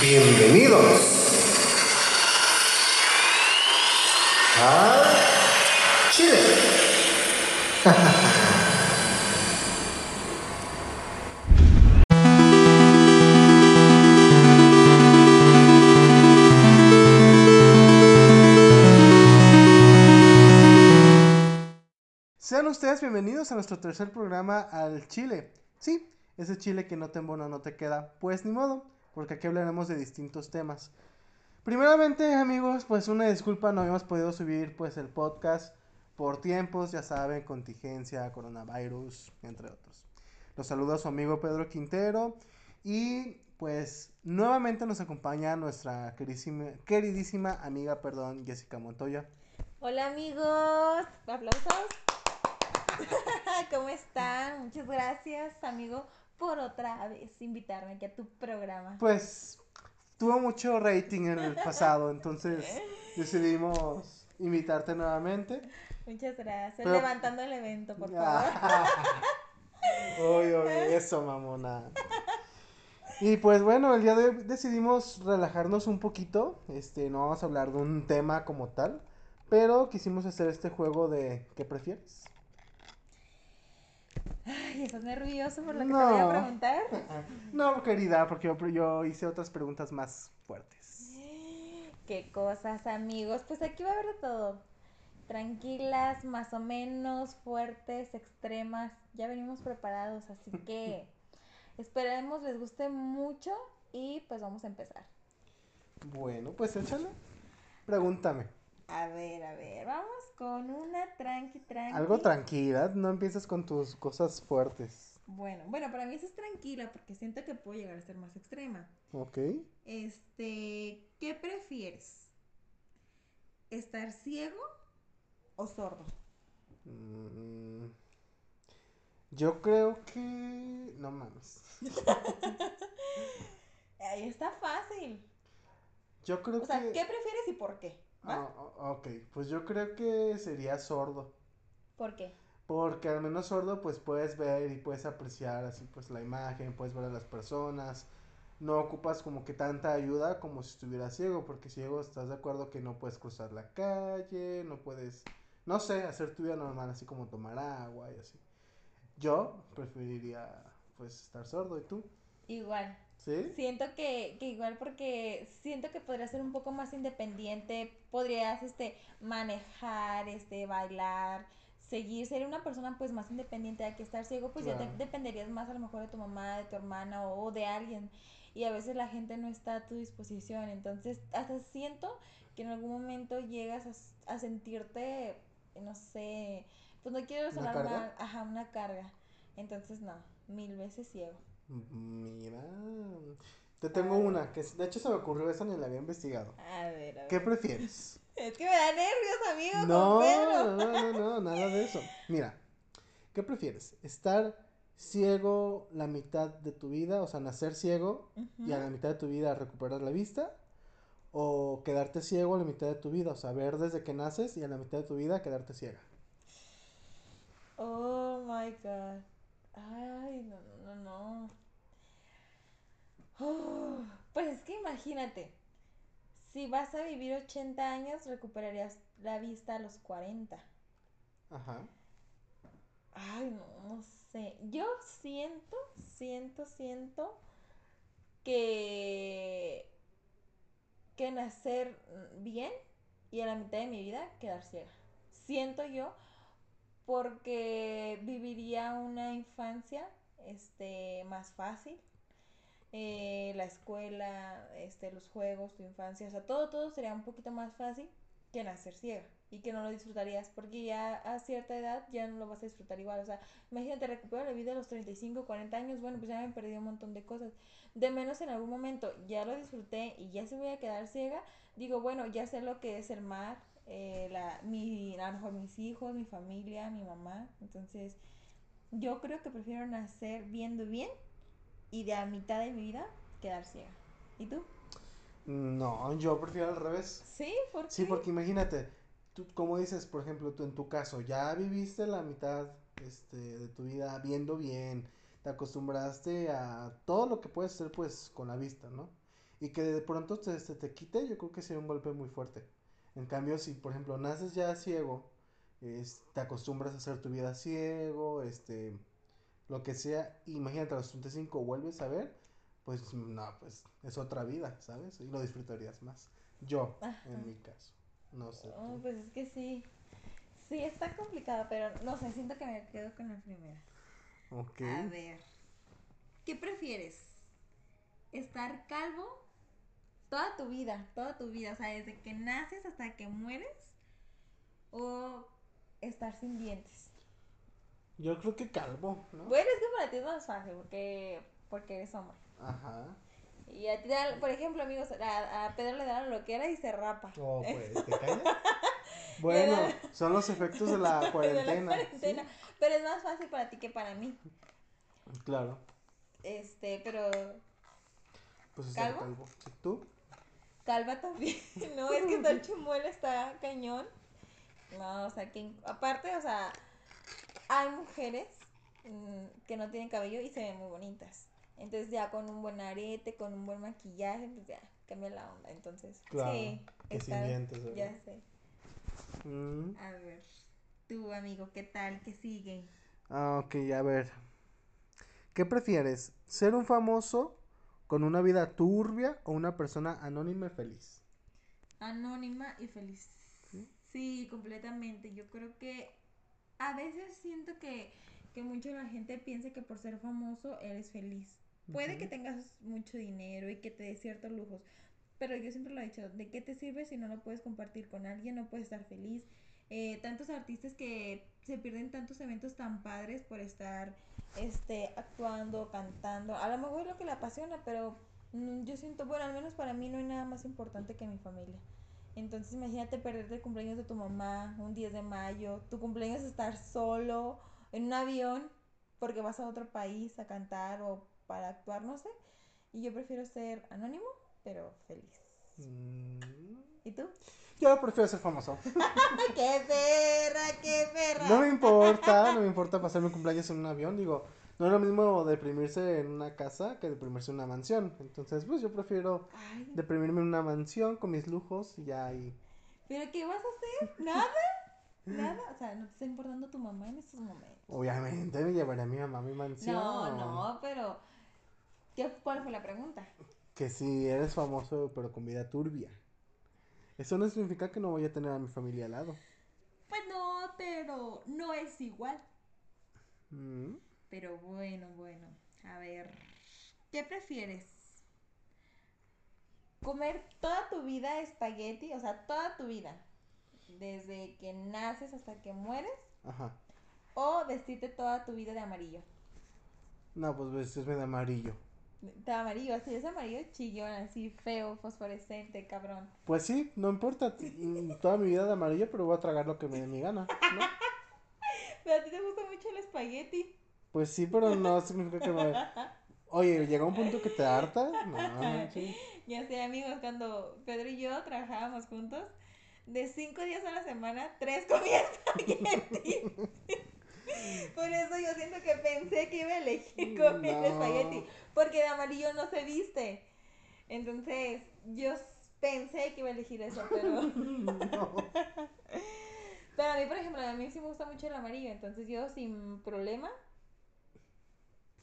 Bienvenidos a Chile. Sean ustedes bienvenidos a nuestro tercer programa al Chile. Sí, ese Chile que no te embona, no te queda, pues ni modo, porque aquí hablaremos de distintos temas. Primeramente, amigos, pues una disculpa, no habíamos podido subir pues el podcast por tiempos, ya saben, contingencia, coronavirus, entre otros. Los saludo a su amigo Pedro Quintero y pues nuevamente nos acompaña nuestra queridísima, queridísima amiga, perdón, Jessica Montoya. Hola amigos, aplausos. ¿Cómo están? Muchas gracias, amigo, por otra vez invitarme aquí a tu programa. Pues tuvo mucho rating en el pasado, entonces decidimos invitarte nuevamente. Muchas gracias. Pero- Levantando el evento, por favor. Oye, oye, eso, mamona. Y pues bueno, el día de hoy decidimos relajarnos un poquito. Este, no vamos a hablar de un tema como tal, pero quisimos hacer este juego de ¿qué prefieres? Ay, ¿estás nervioso por lo que te voy a No. preguntar? No, querida, porque yo, yo hice otras preguntas más fuertes. Qué cosas, amigos. Pues aquí va a haber de todo. Tranquilas, más o menos, fuertes, extremas. Ya venimos preparados, así que esperemos les guste mucho y pues vamos a empezar. Bueno, pues échale. Pregúntame. A ver, a ver, vamos con una tranqui, tranqui. Algo tranquila, no empieces con tus cosas fuertes. Bueno, bueno, para mí eso es tranquila porque siento que puedo llegar a ser más extrema. ¿Ok? Este, ¿qué prefieres? ¿Estar ciego o sordo? Mm, yo creo que... No mames. Ahí está fácil. Yo creo O sea, que... ¿qué prefieres y por qué? Ah, ah, ok, pues yo creo que sería sordo. ¿Por qué? Porque al menos sordo pues puedes ver y puedes apreciar así pues la imagen, puedes ver a las personas. No ocupas como que tanta ayuda como si estuvieras ciego, porque ciego estás de acuerdo que no puedes cruzar la calle, no puedes, no sé, hacer tu vida normal, así como tomar agua y así. Yo preferiría pues estar sordo, ¿y tú? Igual. ¿Sí? Siento que, que igual porque siento que podrías ser un poco más independiente, podrías este manejar, este bailar, seguir, ser una persona pues más independiente de que estar ciego, pues ya te- dependerías más a lo mejor de tu mamá, de tu hermana o, de alguien. Y a veces la gente no está a tu disposición, entonces hasta siento que en algún momento llegas a, a sentirte, no sé, pues no quiero ¿Una sonar mal, ajá, una carga. Entonces no, mil veces ciego. Mira, te tengo una, que de hecho se me ocurrió, esa ni la había investigado. A ver, a ver. ¿Qué prefieres? Es que me da nervios, amigo, No, con Pedro. no, no, no, nada de eso. Mira, ¿qué prefieres? ¿Estar ciego la mitad de tu vida, o sea, nacer ciego y a la mitad de tu vida recuperar la vista? ¿O quedarte ciego a la mitad de tu vida, o sea, ver desde que naces y a la mitad de tu vida quedarte ciega? Oh my god. Ay, no, no, no, no. Oh, pues es que imagínate. Si vas a vivir 80 años, recuperarías la vista a los 40. Ajá. Ay, no, no sé. Yo siento, siento, siento que que nacer bien y a la mitad de mi vida quedar ciega. Siento yo porque viviría una infancia este más fácil. Eh, la escuela, este, los juegos, tu infancia, o sea, todo, todo sería un poquito más fácil que nacer ciega y que no lo disfrutarías porque ya a cierta edad ya no lo vas a disfrutar igual, o sea, imagínate, recupero la vida a los 35, 40 años, bueno, pues ya me he perdido un montón de cosas, de menos en algún momento ya lo disfruté y ya se voy a quedar ciega, digo, bueno, ya sé lo que es el mar, eh, la, mi, a lo mejor mis hijos, mi familia, mi mamá, entonces yo creo que prefiero nacer viendo bien y de a mitad de mi vida quedar ciega. ¿Y tú? No, yo prefiero al revés. Sí, ¿por qué? Sí, porque imagínate, tú, como dices, por ejemplo, tú en tu caso, ya viviste la mitad este, de tu vida viendo bien, te acostumbraste a todo lo que puedes hacer, pues, con la vista, ¿no? y que de pronto te, se te quite, yo creo que sería un golpe muy fuerte. En cambio, si por ejemplo naces ya ciego, es- te acostumbras a hacer tu vida ciego, este, lo que sea, imagínate a los 35 vuelves a ver, pues no, pues es otra vida, ¿sabes? Y lo disfrutarías más. Yo, Ajá. en mi caso, no sé. Oh, pues es que sí. Sí, está complicado, pero no sé, siento que me quedo con la primera. Ok. A ver. ¿Qué prefieres? ¿Estar calvo toda tu vida? Toda tu vida, o sea, desde que naces hasta que mueres. ¿O estar sin dientes? Yo creo que calvo, ¿no? Bueno, es que para ti es más fácil porque, porque eres hombre. Ajá. Y a ti, por ejemplo, amigos, a, a Pedro le dan lo que era y se rapa. Oh, pues, ¿te callas? Bueno, son los efectos de la De la cuarentena. cuarentena. Pero es más fácil para ti que para mí. ¿sí? Claro. Este, pero Pues estar ¿Calvo? calvo. ¿Sí? ¿Tú? Calva también. No, es que estar chimuela está cañón. No, o sea, que aparte, o sea, hay mujeres mm, que no tienen cabello y se ven muy bonitas. Entonces ya con un buen arete, con un buen maquillaje, pues ya cambia la onda. Entonces, Claro, sí, que está- dientes, ¿verdad? ya sé. Mm. A ver, tú amigo, ¿qué tal? ¿Qué sigue? Ah, ok, a ver. ¿Qué prefieres? ¿Ser un famoso con una vida turbia o una persona anónima y feliz? Anónima y feliz. ¿Sí? Sí, completamente. Yo creo que a veces siento que, que mucho la gente piensa que por ser famoso eres feliz. Puede que tengas mucho dinero y que te dé ciertos lujos, pero yo siempre lo he dicho, ¿de qué te sirve si no lo puedes compartir con alguien? No puedes estar feliz. Eh, tantos artistas que se pierden tantos eventos tan padres por estar este, actuando, cantando. A lo mejor es lo que le apasiona, pero mm, yo siento, bueno, al menos para mí no hay nada más importante que mi familia. Entonces imagínate perderte el cumpleaños de tu mamá un 10 de mayo, tu cumpleaños estar solo en un avión porque vas a otro país a cantar o para actuar, no sé. Y yo prefiero ser anónimo, pero feliz. Mm, ¿Y tú? Yo prefiero ser famoso. ¡Qué perra, qué perra! No me importa, no me importa pasar mi cumpleaños en un avión. Digo, no es lo mismo deprimirse en una casa que deprimirse en una mansión. Entonces, pues yo prefiero Ay, deprimirme en una mansión con mis lujos y ya ahí. ¿pero qué vas a hacer? ¿Nada? ¿Nada? O sea, ¿no te está importando tu mamá en estos momentos? Obviamente me llevaré a mi mamá a mi mansión. No, no, pero... ¿qué, ¿Cuál fue la pregunta? Que si eres famoso pero con vida turbia. Eso no significa que no voy a tener a mi familia al lado. Pues no, pero no es igual. Mm, Pero bueno, bueno. A ver, ¿qué prefieres? ¿Comer toda tu vida espagueti? O sea, toda tu vida. Desde que naces hasta que mueres. Ajá. ¿O vestirte toda tu vida de amarillo? No, pues vestirme de amarillo. De amarillo, así es amarillo chillón, así feo, fosforescente, cabrón. Pues sí, no importa. Toda mi vida de amarillo, pero voy a tragar lo que me dé mi gana. ¿no? Pero a ti te gusta mucho el espagueti. Pues sí, pero no significa que me. Oye, llega un punto que te harta. No, sí. Ya sé, amigos, cuando Pedro y yo trabajábamos juntos, de cinco días a la semana, tres comía espagueti. Por eso yo siento que pensé que iba a elegir comer No. espagueti, porque de amarillo no se viste. Entonces, yo pensé que iba a elegir eso, pero... No. Pero a mí, por ejemplo, a mí sí me gusta mucho el amarillo, entonces yo sin problema,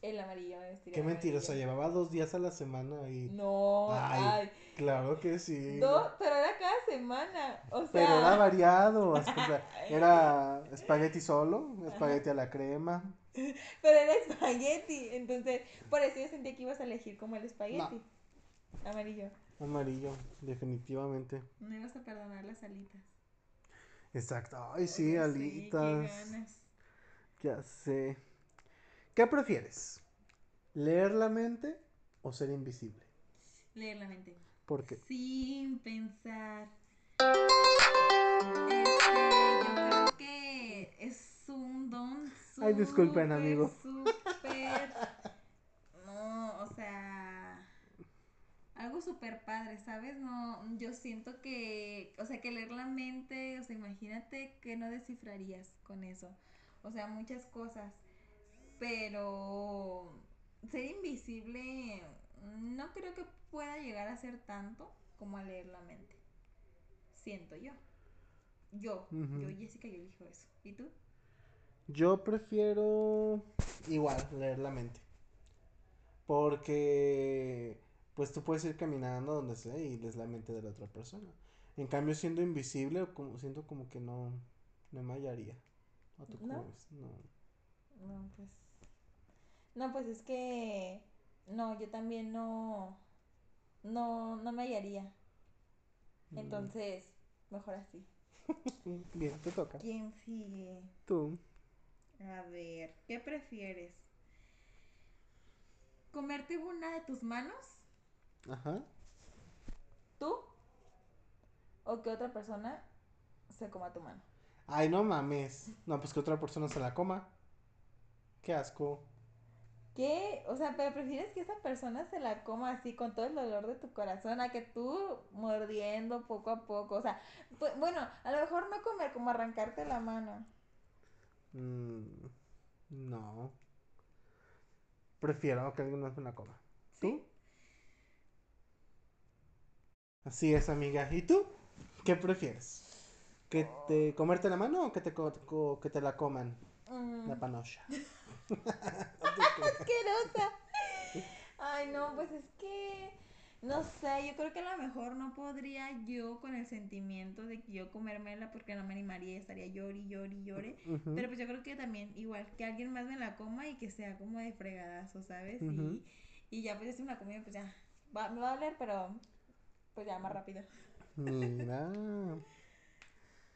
el amarillo me vestiría Qué mentirosa, llevaba dos días a la semana y. No, Ay, ay, Claro que sí. dos, pero era cada semana, o sea... Pero era variado. Era espagueti solo, espagueti a la crema. Pero era espagueti, entonces por eso yo sentía que ibas a elegir como el espagueti. Amarillo. Amarillo, definitivamente. No ibas a perdonar las alitas. Exacto. Ay, sí, Oye, qué alitas. ganas. Ya sé. ¿Qué prefieres? ¿Leer la mente o ser invisible? Leer la mente. ¿Por qué? Sin pensar. Este, yo creo que es un don Ay, disculpen, amigo. Súper. No, o sea. Algo súper padre, ¿sabes? No, yo siento que, o sea, que leer la mente, o sea, imagínate que no descifrarías con eso. O sea, muchas cosas. Pero ser invisible, no no creo que pueda llegar a ser tanto como a leer la mente. Siento yo. Yo, Ujú. yo, Jessica, yo elijo eso. ¿Y tú? Yo prefiero igual leer la mente. Porque pues tú puedes ir caminando donde sea y lees la mente de la otra persona. En cambio, siendo invisible, como, siento como que no, no me hallaría. ¿O tú cómo ¿No? ves? No. No, pues. No, pues es que. No, yo también no. No, no me hallaría. Mm. Entonces, mejor así. Bien, te toca. ¿Quién sigue? Tú. A ver, ¿qué prefieres? ¿Comerte una de tus manos? Ajá. ¿Tú? ¿O que otra persona se coma tu mano? Ay, no mames. No, pues que otra persona se la coma. Qué asco. ¿Qué? O sea, pero prefieres que esa persona se la coma así con todo el dolor de tu corazón a que tú mordiendo poco a poco. O sea, pu- bueno, a lo mejor no comer, como arrancarte la mano. Mm, no. Prefiero que alguien más me la coma. ¿Tú? Así es, amiga. ¿Y tú? ¿Qué prefieres? ¿Que te comerte la mano o que te, co- que te la coman? Mm, La panocha. asquerosa. Ay, no, pues es que no sé, yo creo que a lo mejor no podría yo con el sentimiento de que yo comérmela porque no me animaría y estaría llori, llori, llore. Pero pues yo creo que también igual que alguien más me la coma y que sea como de fregadazo, ¿sabes? Ujú. y, y ya pues ya si me la comí, pues ya va- me va a doler, pero pues ya más rápido. Mira.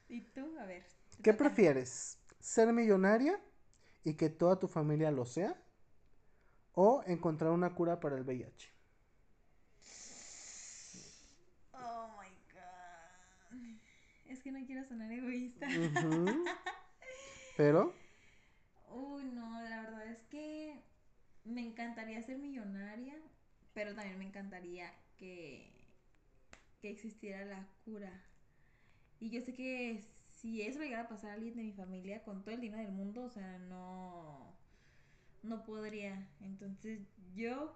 ¿Y tú? A ver. ¿Qué toca. prefieres? ¿Ser millonaria y que toda tu familia lo sea? ¿O encontrar una cura para el VIH? Oh my god. Es que no quiero sonar egoísta. Pero, Uy, no, la verdad es que me encantaría ser millonaria, pero también me encantaría que, que existiera la cura. Y yo sé que si eso le llegara a pasar a alguien de mi familia con todo el dinero del mundo, o sea, no, no podría. Entonces yo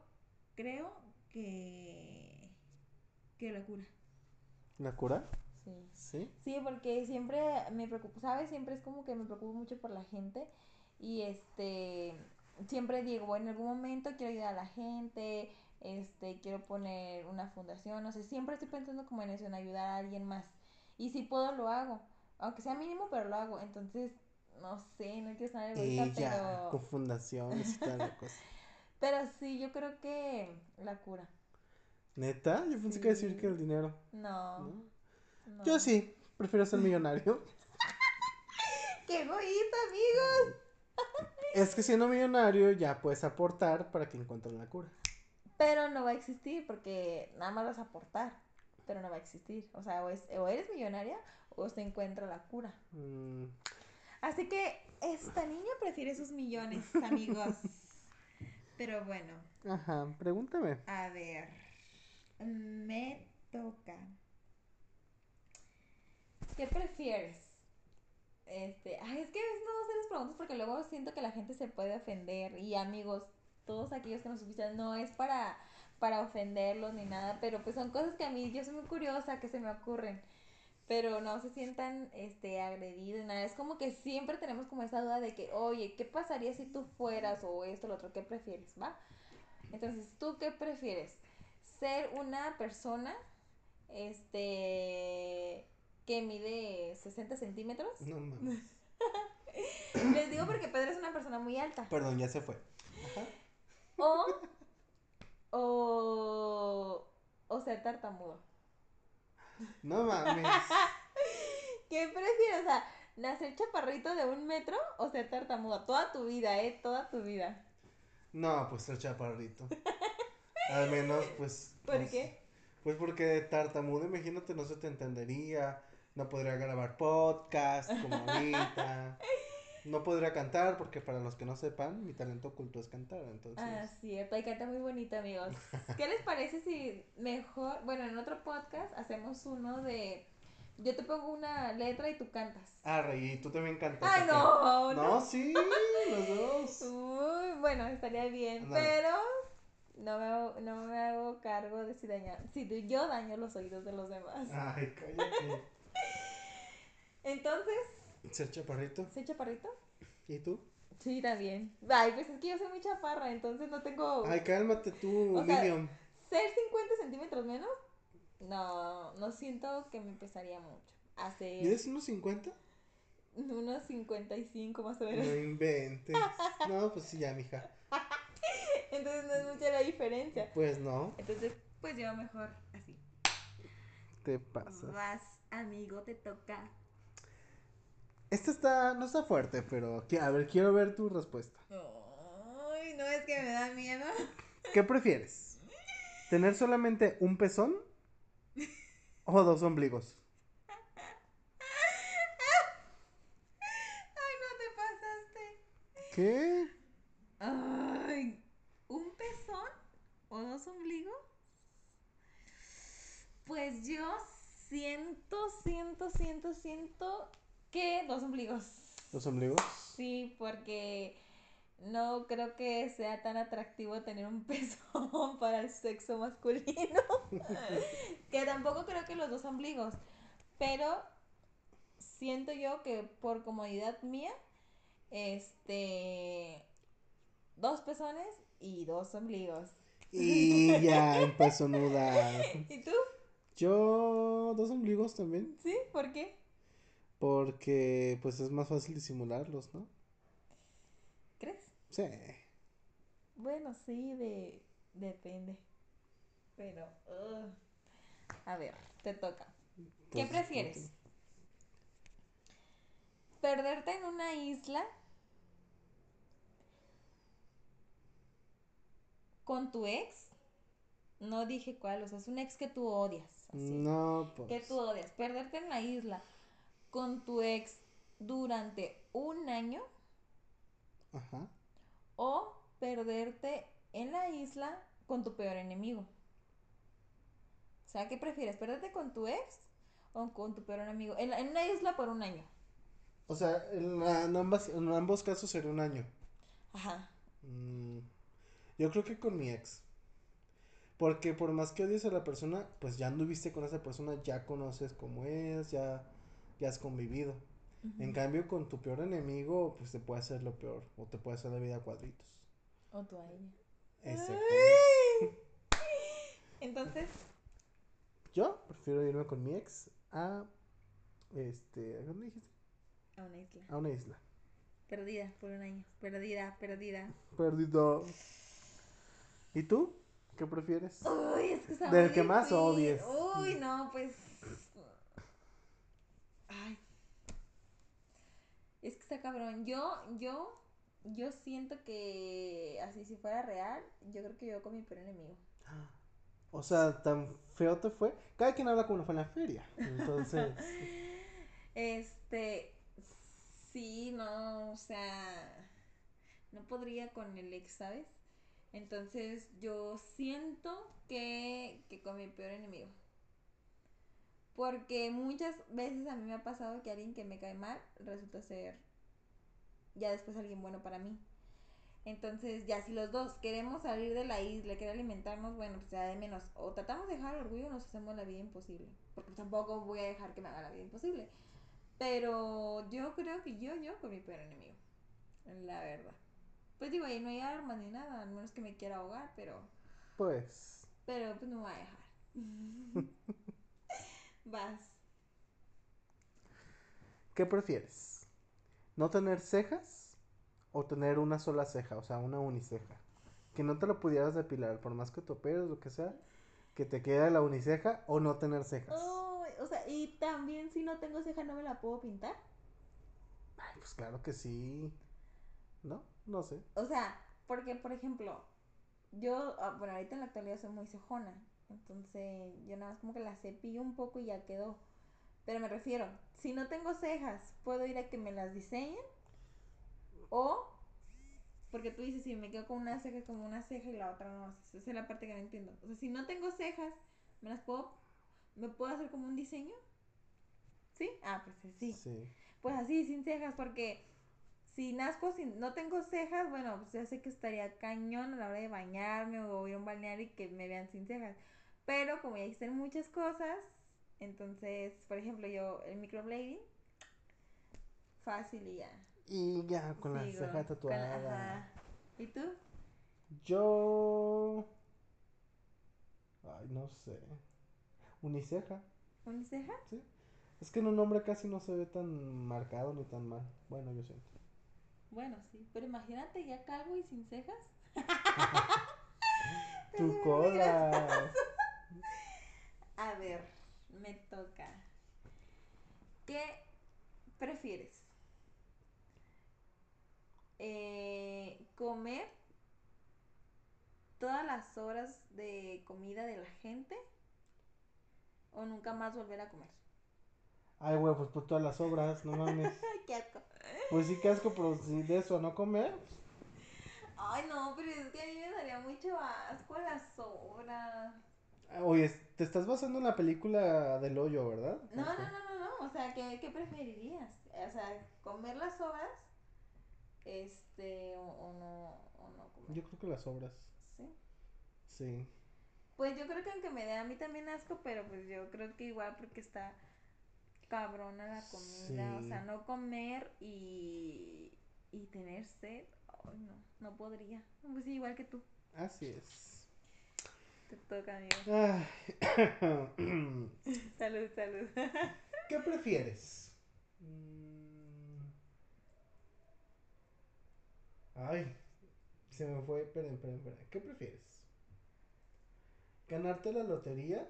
creo que, que la cura. ¿la cura? Sí. Sí. Sí, porque siempre me preocupo, ¿sabes? Siempre es como que me preocupo mucho por la gente y este, siempre digo, bueno, en algún momento quiero ayudar a la gente, este, quiero poner una fundación, no sé, siempre estoy pensando como en eso, en ayudar a alguien más. Y si puedo, lo hago, aunque sea mínimo, pero lo hago. Entonces, no sé, no quiero sonar egoísta, Ella, con pero, fundaciones y toda la cosa. pero sí, yo creo que la cura. ¿Neta? Yo pensé que iba a decir que el dinero. No, ¿no? no. Yo sí, prefiero ser millonario. ¡Qué egoísta, amigos! es que siendo millonario ya puedes aportar para que encuentren la cura. Pero no va a existir porque nada más vas a aportar, pero no va a existir. O sea, o, es- o eres millonaria o se encuentra la cura. Mm, Así que esta niña prefiere sus millones, amigos. Pero bueno, ajá, pregúntame. a ver, me toca. ¿Qué prefieres? Este, ay, es que a veces no hacer las preguntas porque luego siento que la gente se puede ofender. Y amigos, todos aquellos que nos escuchan, no es para, para ofenderlos ni nada, pero pues son cosas que a mí, yo soy muy curiosa, que se me ocurren. Pero no se sientan este, agredidos, nada. Es como que siempre tenemos como esa duda de que, oye, ¿qué pasaría si tú fueras o esto, lo otro? ¿Qué prefieres? ¿Va? Entonces, ¿tú qué prefieres? ¿Ser una persona este que mide 60 centímetros? No mames. Les digo porque Pedro es una persona muy alta. Perdón, ya se fue. Ajá. O, o, o ser tartamudo. No mames. ¿Qué prefieres? O sea, nacer chaparrito de un metro o ser tartamudo. Toda tu vida, ¿eh? Toda tu vida. No, pues ser chaparrito. Al menos, pues. ¿Por qué? Pues porque tartamudo, imagínate, no se te entendería. No podría grabar podcast como ahorita. No podría cantar porque para los que no sepan, mi talento oculto es cantar. Entonces, Ah, cierto. Y canta muy bonito, amigos. ¿Qué les parece si mejor, bueno, en otro podcast hacemos uno de... Yo te pongo una letra y tú cantas. ah, Rey, tú también cantas. ¡Ay, ¿o qué? no! No, sí, los dos. Uy, bueno, estaría bien. Pero no me hago, no me hago cargo de si daña, si yo daño los oídos de los demás. Ay, cállate. Entonces, Ser chaparrito. ¿soy chaparrito? ¿Y tú? Sí, también. Ay, pues es que yo soy muy chaparra, entonces no tengo... Ay, cálmate tú, O sea. ¿Ser 50 centímetros menos? No, no siento que me pesaría mucho. Hacer ¿Mides unos 50? unos 55 más o No menos. inventes. No, pues sí, ya, mija. Entonces no es mucha la diferencia. Pues no, Entonces, pues yo mejor así. te pasas. Vas, amigo, te toca. Esta está, no está fuerte, pero a ver, quiero ver tu respuesta. Ay, no es que me da miedo. ¿Qué prefieres? ¿Tener solamente un pezón o dos ombligos? Ay, no te pasaste. ¿Qué? Ay, ¿un pezón o dos ombligos? Pues yo siento, siento, siento, siento que dos ombligos. ¿Dos ombligos? Sí, porque no creo que sea tan atractivo tener un pezón para el sexo masculino. que tampoco creo que los dos ombligos. Pero siento yo que por comodidad mía, este, dos pezones y dos ombligos. Y ya empezó a nudar. ¿Y tú? Yo, dos ombligos también. ¿Sí? ¿Por qué? Porque, pues, es más fácil disimularlos, ¿no? ¿Crees? Sí. Bueno, sí, de depende. Pero, ugh. a ver, te toca. ¿Qué Pues, prefieres? ¿Perderte en una isla con tu ex? No dije cuál, o sea, es un ex que tú odias. Así. No, pues. Que tú odias. Perderte en la isla con tu ex durante un año Ajá. o perderte en la isla con tu peor enemigo. O sea, ¿qué prefieres? ¿Perderte con tu ex o con tu peor enemigo? En, la- en una isla por un año. O sea, en, la- en ambas, en ambos casos sería un año. Ajá. Mm, yo creo que con mi ex. Porque por más que odies a la persona, pues ya anduviste con esa persona, ya conoces cómo es, ya, ya has convivido. En cambio, con tu peor enemigo, pues te puede hacer lo peor, o te puede hacer la vida a cuadritos. O tú a ella. Exactamente. Entonces, Yo prefiero irme con mi ex a, este, ¿a dónde dijiste? a una isla. A una isla. Perdida por un año. Perdida, perdida. Perdido. ¿Y tú? ¿Qué prefieres? Uy, es que Del que más odies. Uy, no, pues. Ay. Es que está cabrón. Yo, yo, yo siento que así si fuera real, yo creo que yo con mi peor enemigo. O sea, tan feo te fue. Cada quien habla como le fue en la feria. Entonces, Este, sí, no, o sea, no podría con el ex, ¿sabes? Entonces yo siento que, que con mi peor enemigo. Porque muchas veces a mí me ha pasado que alguien que me cae mal resulta ser ya después alguien bueno para mí. Entonces, ya si los dos queremos salir de la isla, querer alimentarnos, bueno, pues ya de menos. O tratamos de dejar el orgullo o nos hacemos la vida imposible. Porque tampoco voy a dejar que me haga la vida imposible. Pero yo creo que yo, yo con mi peor enemigo. La verdad. Pues digo, ahí no hay armas ni nada, al menos que me quiera ahogar, pero. pues, Pero pues no me voy a dejar. Vas. ¿qué prefieres? ¿No tener cejas o tener una sola ceja? O sea, una uniceja. Que no te lo pudieras depilar, por más que te operes, lo que sea, que te quede la uniceja o no tener cejas. O sea, y también si no tengo ceja no me la puedo pintar. Ay, pues claro que sí. ¿No? No sé. O sea, porque por ejemplo, yo, ah, bueno, ahorita en la actualidad soy muy cejona. Entonces, yo nada más como que la cepillo un poco y ya quedó. Pero me refiero, si no tengo cejas, puedo ir a que me las diseñen. O, porque tú dices, si me quedo con una ceja, como una ceja y la otra no. Esa es la parte que no entiendo. O sea, si no tengo cejas, ¿me las puedo, me puedo hacer como un diseño? ¿Sí? Ah, pues sí. Sí. Pues así, sin cejas, porque si nazco sin, no tengo cejas, bueno, pues ya sé que estaría cañón a la hora de bañarme o ir a un balneario y que me vean sin cejas. Pero como ya existen muchas cosas, entonces, por ejemplo, yo el microblading, fácil y ya. Y ya, con la Sigo, ceja con- tatuada. ajá. ¿Y tú? Yo. Ay, no sé. Uniceja, ¿Uniceja? ¿sí? Es que en un hombre casi no se ve tan marcado ni tan mal. Bueno, yo siento. Bueno, sí, pero imagínate ya calvo y sin cejas. Tu cola. A ver, me toca. ¿Qué prefieres? Eh, ¿Comer todas las horas de comida de la gente? ¿O nunca más volver a comer? Ay, güey, pues por todas las obras, no mames. Qué asco. Pues sí, qué asco, pero si de eso a no comer. Ay, no, pero es que a mí me daría mucho asco las sobras. Oye, te estás basando en la película del hoyo, ¿verdad? No, no, Ok. no, no, no. O sea, ¿qué, qué preferirías? O sea, comer las sobras, este, o, o no, o no comer. Yo creo que las obras. Sí. Sí. Pues yo creo que aunque me dé a mí también asco, pero pues yo creo que igual porque está cabrona la comida. O sea, no comer y, y tener sed. Ay, no, no podría. Pues sí, igual que tú. Así es. Te toca, amigo. Salud, salud. ¿Qué prefieres? Mm. Ay, se me fue. Esperen, esperen, esperen. ¿Qué prefieres? ¿Ganarte la lotería?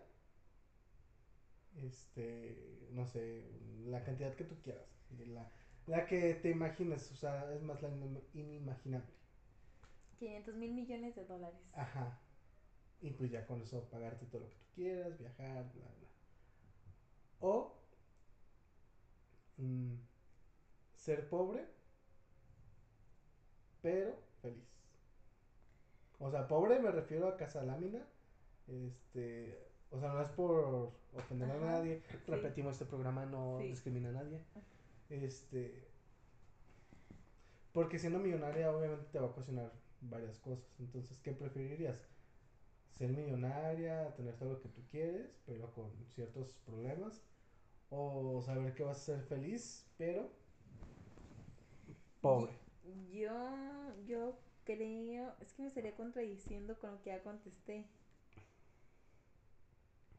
Este, no sé, la cantidad que tú quieras. de La, la que te imagines, o sea, es más la inim- inimaginable. 500 mil millones de dólares. Ajá. Y pues ya con eso pagarte todo lo que tú quieras, viajar, bla, bla. O mm, ser pobre, pero feliz. O sea, pobre me refiero a casa lámina. Este, o sea, no es por ofender a nadie. sí. Repetimos, este programa no Sí. discrimina a nadie. Este, porque siendo millonaria obviamente te va a ocasionar varias cosas. Entonces, ¿qué preferirías? Ser millonaria, tener todo lo que tú quieres, pero con ciertos problemas. O saber que vas a ser feliz, pero pobre. Yo, yo creo, es que me estaría contradiciendo con lo que ya contesté.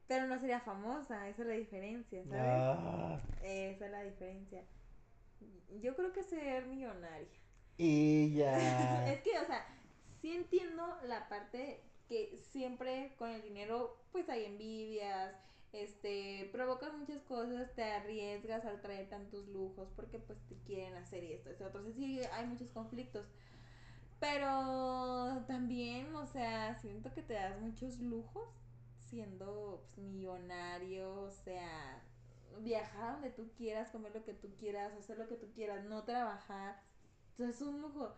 Pero no sería famosa, esa es la diferencia, ¿sabes? Ah, Esa es la diferencia. Yo creo que ser millonaria. y ya. Es que, o sea, sí entiendo la parte que siempre con el dinero, pues hay envidias, este, provocas muchas cosas, te arriesgas al traer tantos lujos porque pues te quieren hacer esto, esto, sea, sí hay muchos conflictos. Pero también, o sea, siento que te das muchos lujos siendo pues, millonario, o sea, viajar donde tú quieras, comer lo que tú quieras, hacer lo que tú quieras, no trabajar. Sea, es un lujo.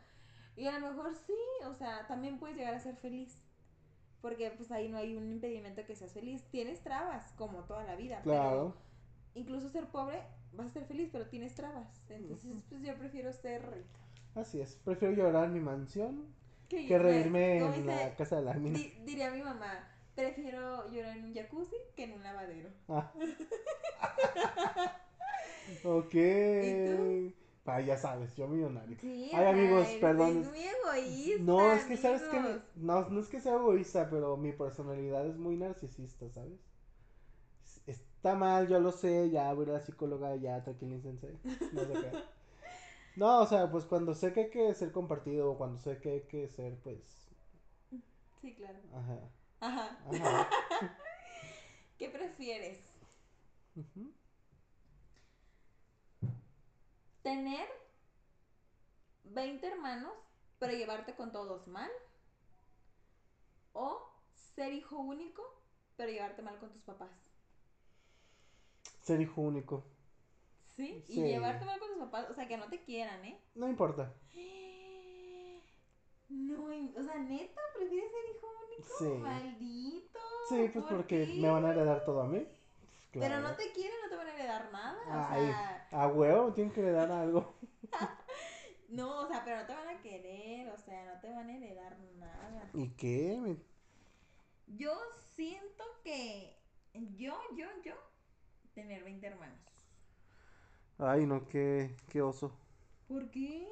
Y a lo mejor sí, o sea, también puedes llegar a ser feliz. Porque pues ahí no hay un impedimento que seas feliz. Tienes trabas, como toda la vida. Claro. Pero incluso ser pobre, vas a ser feliz, pero tienes trabas. Entonces, pues yo prefiero ser rica. Así es. Prefiero llorar en mi mansión Que, que reírme en dice- la casa de la mina. di- diría mi mamá, prefiero llorar en un jacuzzi que en un lavadero. Ah. ok. ¿Y Ah, ya sabes, yo millonario. Sí, Ay, amigos, eres- perdón. Es muy egoísta. No, es que sabes que no, no es que sea egoísta, pero mi personalidad es muy narcisista, ¿sabes? Es- Está mal, yo lo sé, ya voy a la psicóloga, ya tranquilícense. No sé qué. No, o sea, pues cuando sé que hay que ser compartido, o cuando sé que hay que ser, pues, Sí, claro. ajá, Ajá. ajá. ¿Qué prefieres? ujú. ¿Tener 20 hermanos, pero llevarte con todos mal? ¿O ser hijo único, pero llevarte mal con tus papás? Ser hijo único, ¿Sí? Y llevarte mal con tus papás, o sea, que no te quieran, ¿eh? no importa. No, o sea, neta, ¿prefieres ser hijo único? Sí. Maldito. Sí, pues ¿por porque qué? me van a heredar todo a mí. Pero no te quieren, no te van a heredar nada. Ay, O sea, a huevo, tienen que heredar algo. No, o sea, pero no te van a querer, o sea, no te van a heredar nada. ¿Y qué? Yo siento que yo, yo, yo, tener 20 hermanos. Ay, no, qué, qué oso. ¿Por qué?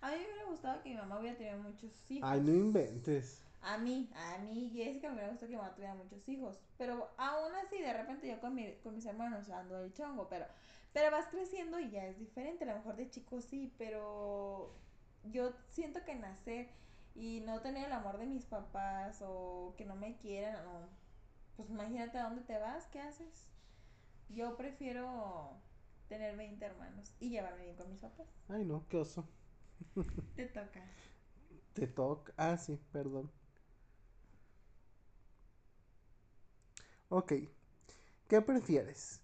A mí me hubiera gustado que mi mamá hubiera tenido muchos hijos. Ay, no inventes. A mí, a mí, Jessica, me hubiera gustado que mamá tuviera muchos hijos. Pero aún así, de repente yo con, mi- con mis hermanos ando del chongo, pero, pero vas creciendo y ya es diferente. A lo mejor de chico sí, pero yo siento que nacer y no tener el amor de mis papás o que no me quieran, o, pues imagínate a dónde te vas, ¿qué haces? Yo prefiero tener 20 hermanos y llevarme bien con mis papás. Ay, no, qué oso. Te toca. Te toca. Ah, sí, perdón. Ok. ¿Qué prefieres?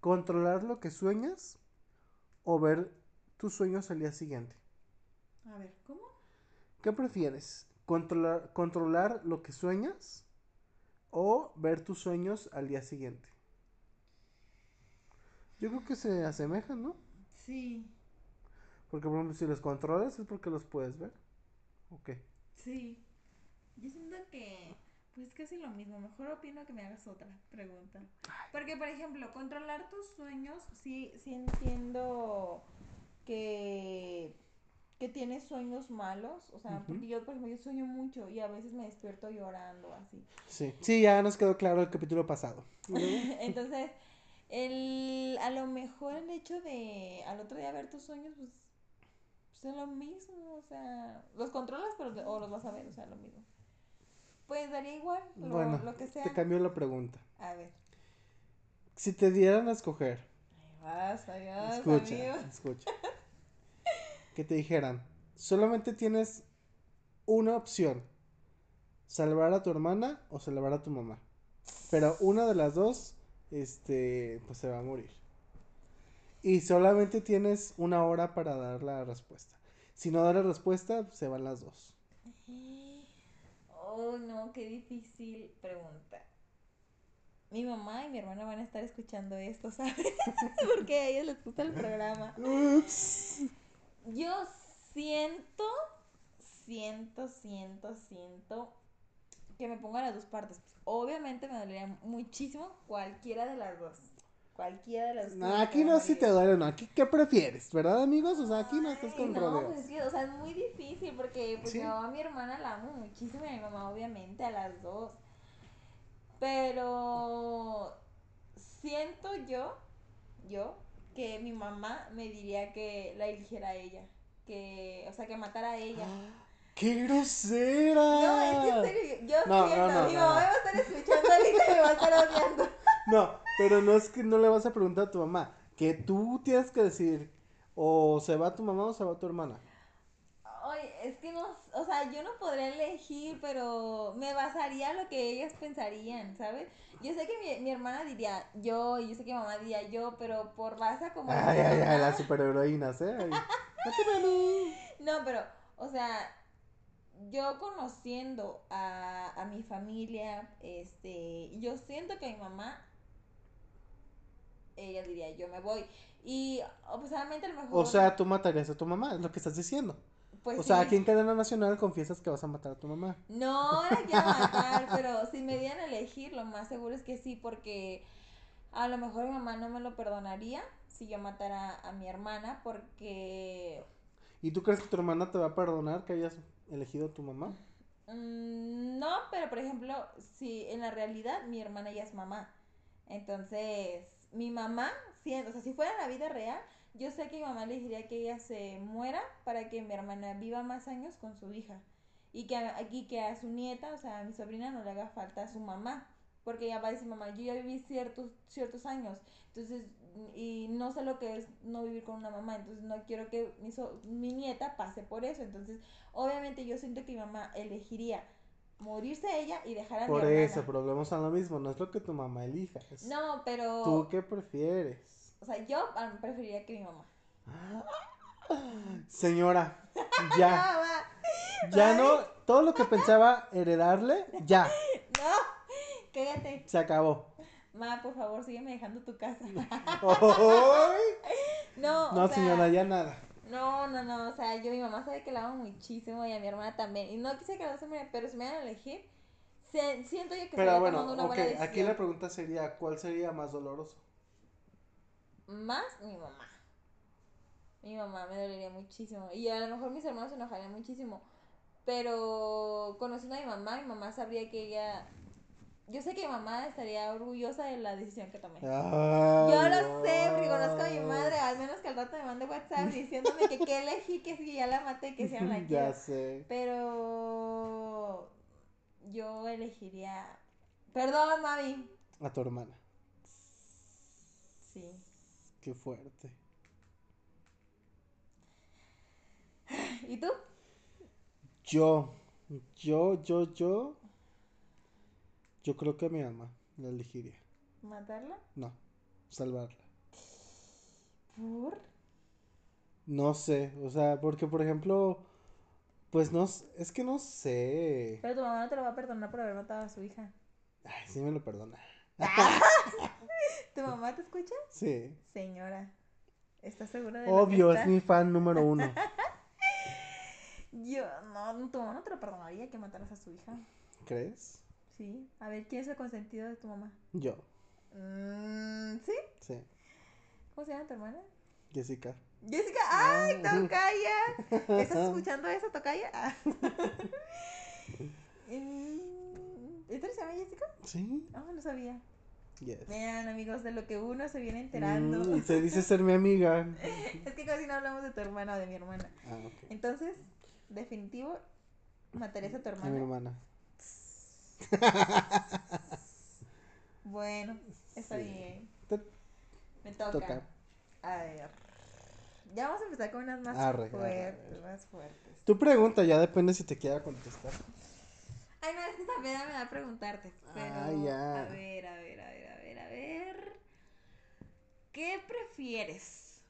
¿Controlar lo que sueñas o ver tus sueños al día siguiente? A ver, ¿cómo? ¿Qué prefieres? ¿Controlar, controlar lo que sueñas o ver tus sueños al día siguiente? Yo creo que se asemejan, ¿no? Sí, Porque, por ejemplo, si los controlas es porque los puedes ver. Ok. sí. Yo siento que, pues casi lo mismo. Mejor opino que me hagas otra pregunta. Porque, por ejemplo, controlar tus sueños, sí, sí entiendo que, que tienes sueños malos. O sea, porque yo, por ejemplo, yo sueño mucho y a veces me despierto llorando así. Sí. Sí, ya nos quedó claro el capítulo pasado. Entonces, el, a lo mejor el hecho de al otro día ver tus sueños, pues, pues es lo mismo, o sea, los controlas pero, o los vas a ver, o sea, lo mismo. Pues daría igual, lo, bueno, lo que sea. te cambio la pregunta. A ver. Si te dieran a escoger, Ahí vas, ahí vas, escucha, amigo. escucha. Que te dijeran, solamente tienes una opción, salvar a tu hermana o salvar a tu mamá. Pero una de las dos, este, pues se va a morir. Y solamente tienes una hora para dar la respuesta. Si no da la respuesta, se van las dos. Oh, no, qué difícil pregunta. Mi mamá y mi hermana van a estar escuchando esto, ¿sabes? Porque a ellos les gusta el programa. Yo siento, siento, siento, siento que me pongan las dos partes. Obviamente me dolería muchísimo cualquiera de las dos. Cualquiera de las. No, aquí no si te duele, no. Aquí, ¿qué prefieres? ¿Verdad, amigos? O sea, aquí no estás con no, rodeos. pues es que, o sea, es muy difícil porque pues Sí. mi mamá, mi hermana la amo muchísimo y a mi mamá obviamente a las dos. Pero siento yo, yo, que mi mamá me diría que la eligiera a ella. Que, o sea, que matara a ella. ¡Qué grosera! No, es que en serio, yo No, siento, no, no, mi mamá me va a estar escuchando ahorita y me va a estar odiando. No, pero no es que no le vas a preguntar a tu mamá. Que tú tienes que decir, o se va tu mamá o se va tu hermana. Ay, es que no, o sea, yo no podría elegir, pero me basaría lo que ellas pensarían, ¿sabes? Yo sé que mi, mi hermana diría yo, y yo sé que mi mamá diría yo, pero por base a como... Ay, ay, ay, las superheroínas, ¿eh? No, pero, o sea, yo conociendo a, a mi familia, este, yo siento que mi mamá, ella diría yo me voy. Y, pues, obviamente a lo mejor... O sea, tú matarías a tu mamá, es lo que estás diciendo. pues o sea, aquí en cadena nacional confiesas que vas a matar a tu mamá. No la quiero matar, pero si me dieran a elegir, lo más seguro es que sí, porque a lo mejor mi mamá no me lo perdonaría si yo matara a mi hermana, porque ¿Y tú crees que tu hermana te va a perdonar que hayas elegido a tu mamá? mm, no, pero por ejemplo, si en la realidad mi hermana ya es mamá, entonces mi mamá, si, o sea, si fuera la vida real, yo sé que mi mamá le diría que ella se muera para que mi hermana viva más años con su hija. Y que, a- y que a su nieta, o sea, a mi sobrina, no le haga falta a su mamá. Porque ella va a decir, mamá, yo ya viví ciertos, ciertos años. Entonces, y no sé lo que es no vivir con una mamá. Entonces, no quiero que mi, so- mi nieta pase por eso. Entonces, obviamente, yo siento que mi mamá elegiría morirse ella y dejar a Por mi eso, pero volvemos a lo mismo, no es lo que tu mamá elija. es No, pero. ¿Tú qué prefieres? O sea, yo ah, preferiría que mi mamá. Señora, ya, va. ya no, todo lo que pensaba heredarle, ya, No, cállate. se acabó. Ma, por favor, sígueme dejando tu casa. No, No, o sea, señora, ya nada. No, no, no, o sea, yo mi mamá sabe que la amo muchísimo y a mi hermana también. Y no quise que se me, pero si me van a elegir, se- siento yo que Pero estaría bueno, tomando una ok, buena decisión. aquí la pregunta sería, ¿cuál sería más doloroso? Más mi mamá. Mi mamá me dolería muchísimo. Y a lo mejor mis hermanos se enojarían muchísimo. Pero conociendo a mi mamá, mi mamá sabría que ella. Yo sé que mi mamá estaría orgullosa de la decisión que tomé. Yo lo sé, porque conozco a mi madre, al menos que al rato me mande WhatsApp diciéndome que qué elegí, que si ya la maté, que si ya la Ya sé. Pero yo elegiría. Perdón, mami. A tu hermana. Sí. Qué fuerte. ¿Y tú? Yo, yo, yo, yo. Yo creo que a mi mamá la elegiría. ¿Matarla? No, salvarla. ¿Por? No sé, o sea, porque por ejemplo, pues no, es que no sé. Pero tu mamá no te lo va a perdonar por haber matado a su hija. Ay, sí me lo perdona. ¿Tu mamá te escucha? Sí. Señora, ¿estás segura de que Obvio, es mi fan número uno. Yo, no, tu mamá no te lo perdonaría que mataras a su hija. ¿Crees? Sí. A ver, ¿quién es el consentido de tu mamá? Yo, Mm, ¿Sí? sí. ¿Cómo se llama tu hermana? Jessica. Jessica, ¡ay, Ah. Tocaya! ¿Estás escuchando eso, Tocaya? Ah. Mm, ¿Esta se llama Jessica? Sí. No, no sabía. Yes. Vean, amigos, de lo que uno se viene enterando. Mm, se dice ser mi amiga. Es que casi no hablamos de tu hermana o de mi hermana. Ah, ok. Entonces, definitivo, matarías a tu A mi hermana. Bueno, está Sí. bien. Me toca. toca. A ver. Ya vamos a empezar con unas más Arre, fuertes, arre. más fuertes. Tu pregunta ya depende si te quiera contestar. Ay, no, es que esta pena me da a preguntarte. Pero, Ah, ya. a ver, a ver, a ver, a ver, a ver. ¿Qué prefieres?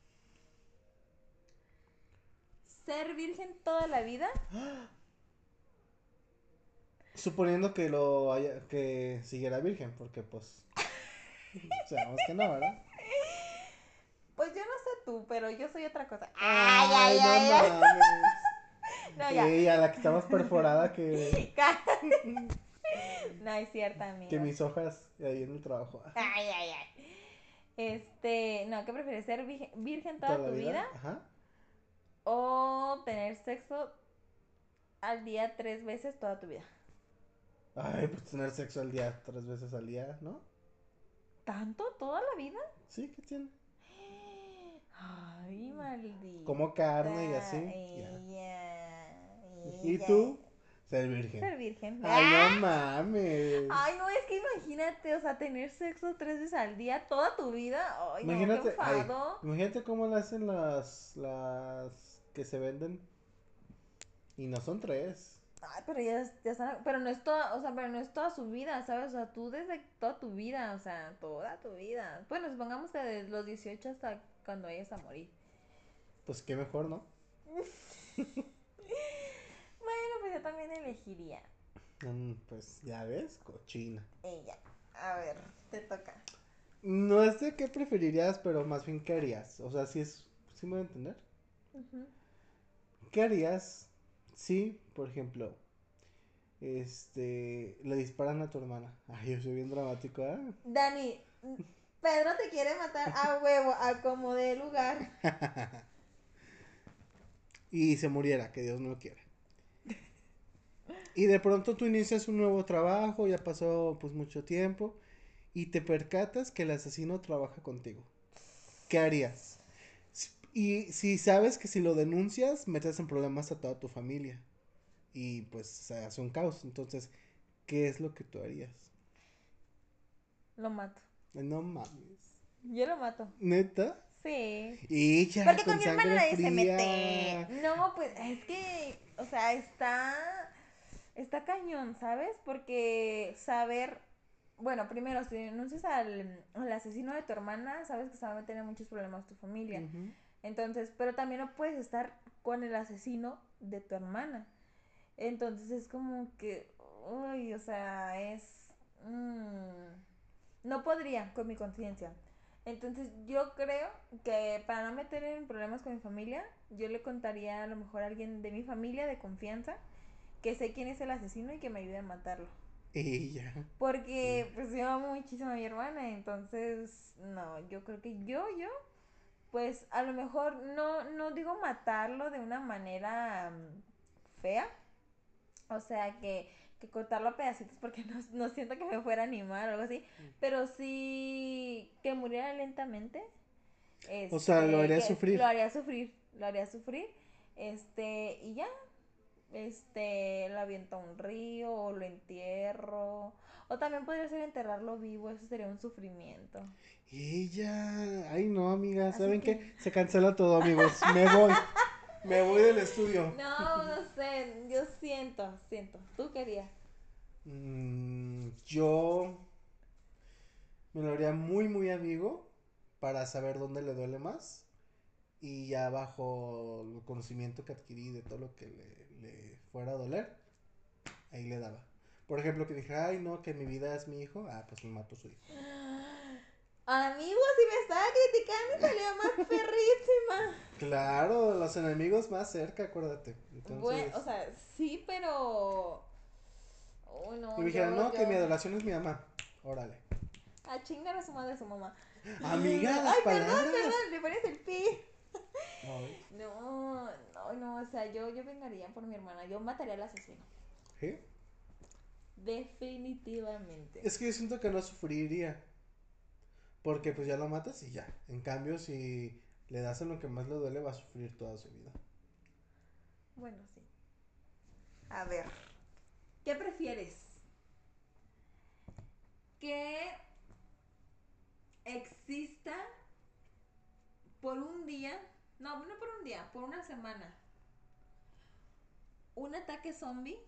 ¿Ser virgen toda la vida? Suponiendo que lo haya, que siguiera virgen, porque pues. Sabemos que no, ¿verdad? Pues yo no sé tú, pero yo soy otra cosa. Ay, ay, ay, ay. no. No, ya. Ey, a la que está más perforada que, no es cierto, amigo. que mis hojas ahí en el trabajo. Ay, ay, ay. Este, no, ¿qué prefieres? ¿Ser virgen, virgen toda, ¿Toda la tu vida? Ajá. ¿O tener sexo al día tres veces toda tu vida? Ay, pues tener sexo al día, tres veces al día, ¿no? ¿Tanto? ¿Toda la vida? Sí, ¿qué tiene? Ay, maldito. Como carne y así. ya. Ella, ¿Y ella. tú? Ser virgen. Ser virgen. Ay, no mames. Ay, no, es que imagínate, o sea, tener sexo tres veces al día toda tu vida. Ay, no, qué Imagínate, ay, enfado. imagínate cómo le hacen las, las que se venden. Y no son tres. Ay, pero ya, ya están, pero no es toda, o sea, pero no es toda su vida, ¿sabes? O sea, tú desde toda tu vida, o sea, toda tu vida. Bueno, supongamos que desde los 18 hasta cuando vayas a morir. Pues qué mejor, ¿no? Bueno, pues yo también elegiría Mm, pues ya ves, cochina. ella. A ver, te toca. No es de qué preferirías, pero más bien qué harías. O sea, si es. ¿Sí me voy a entender? ¿Qué harías si, por ejemplo, este. le disparan a tu hermana? Ay, yo soy bien dramático, ¿eh? Dani, Pedro te quiere matar a huevo, a como de lugar. y se muriera, que Dios no lo quiera. Y de pronto tú inicias un nuevo trabajo, ya pasó pues mucho tiempo, y te percatas que el asesino trabaja contigo. ¿Qué harías? Y si sabes que si lo denuncias, metes en problemas a toda tu familia. Y pues se hace un caos. Entonces, ¿qué es lo que tú harías? Lo mato. No mames. Yo lo mato. ¿Neta? Sí. Y ya, Porque con con mi hermana nadie se mete. No, pues es que, o sea, está, está cañón, ¿sabes? Porque saber, bueno, primero, si denuncias al, al asesino de tu hermana, sabes que se va a tener muchos problemas tu familia. Ujú. Entonces, pero también no puedes estar con el asesino de tu hermana. Entonces es como que, uy, o sea, es... mm, no podría con mi conciencia. Entonces yo creo que para no meter en problemas con mi familia, yo le contaría a lo mejor a alguien de mi familia de confianza que sé quién es el asesino y que me ayude a matarlo. Ya. Porque pues yo amo muchísimo a mi hermana, entonces no, yo creo que yo, yo, pues a lo mejor no, no digo matarlo de una manera mm, fea, o sea que, que cortarlo a pedacitos porque no, no siento que me fuera a animar o algo así, pero sí que muriera lentamente. O sea, lo este, haría que- sufrir. Lo haría sufrir, lo haría sufrir, este, y ya, este, lo aviento a un río o lo entierro. O también podría ser enterrarlo vivo, eso sería un sufrimiento. Y ya. Ay, no, amiga. Así ¿Saben que- qué? Se cancela todo, amigos. Me voy. Me voy del estudio. No, no sé, yo siento, siento. ¿Tú querías? Mm, yo me lo haría muy, muy amigo para saber dónde le duele más. Y ya bajo el conocimiento que adquirí de todo lo que le, le fuera a doler, ahí le daba. Por ejemplo, que dije, ay, no, que mi vida es mi hijo. Ah, pues me mato a su hijo. Amigo, si me estaba criticando, salió más perrísima. Claro, los enemigos más cerca, acuérdate. Entonces, Bueno, o sea, sí, pero. Uy, no. y me dijeron, yo- no, que mi adoración es mi mamá. Órale. A chingar a su madre, a su mamá. Amiga, las Ay, perdón, palabras. perdón, le pones el pi. Ay, No, no, no, o sea, yo, yo vengaría por mi hermana. Yo mataría al asesino. ¿qué? Definitivamente. Es que yo siento que no sufriría. Porque pues ya lo matas y ya. En cambio, si le das en lo que más le duele, va a sufrir toda su vida. Bueno, sí. A ver. ¿Qué prefieres? Que exista por un día, no, no por un día, por una semana, un ataque zombie.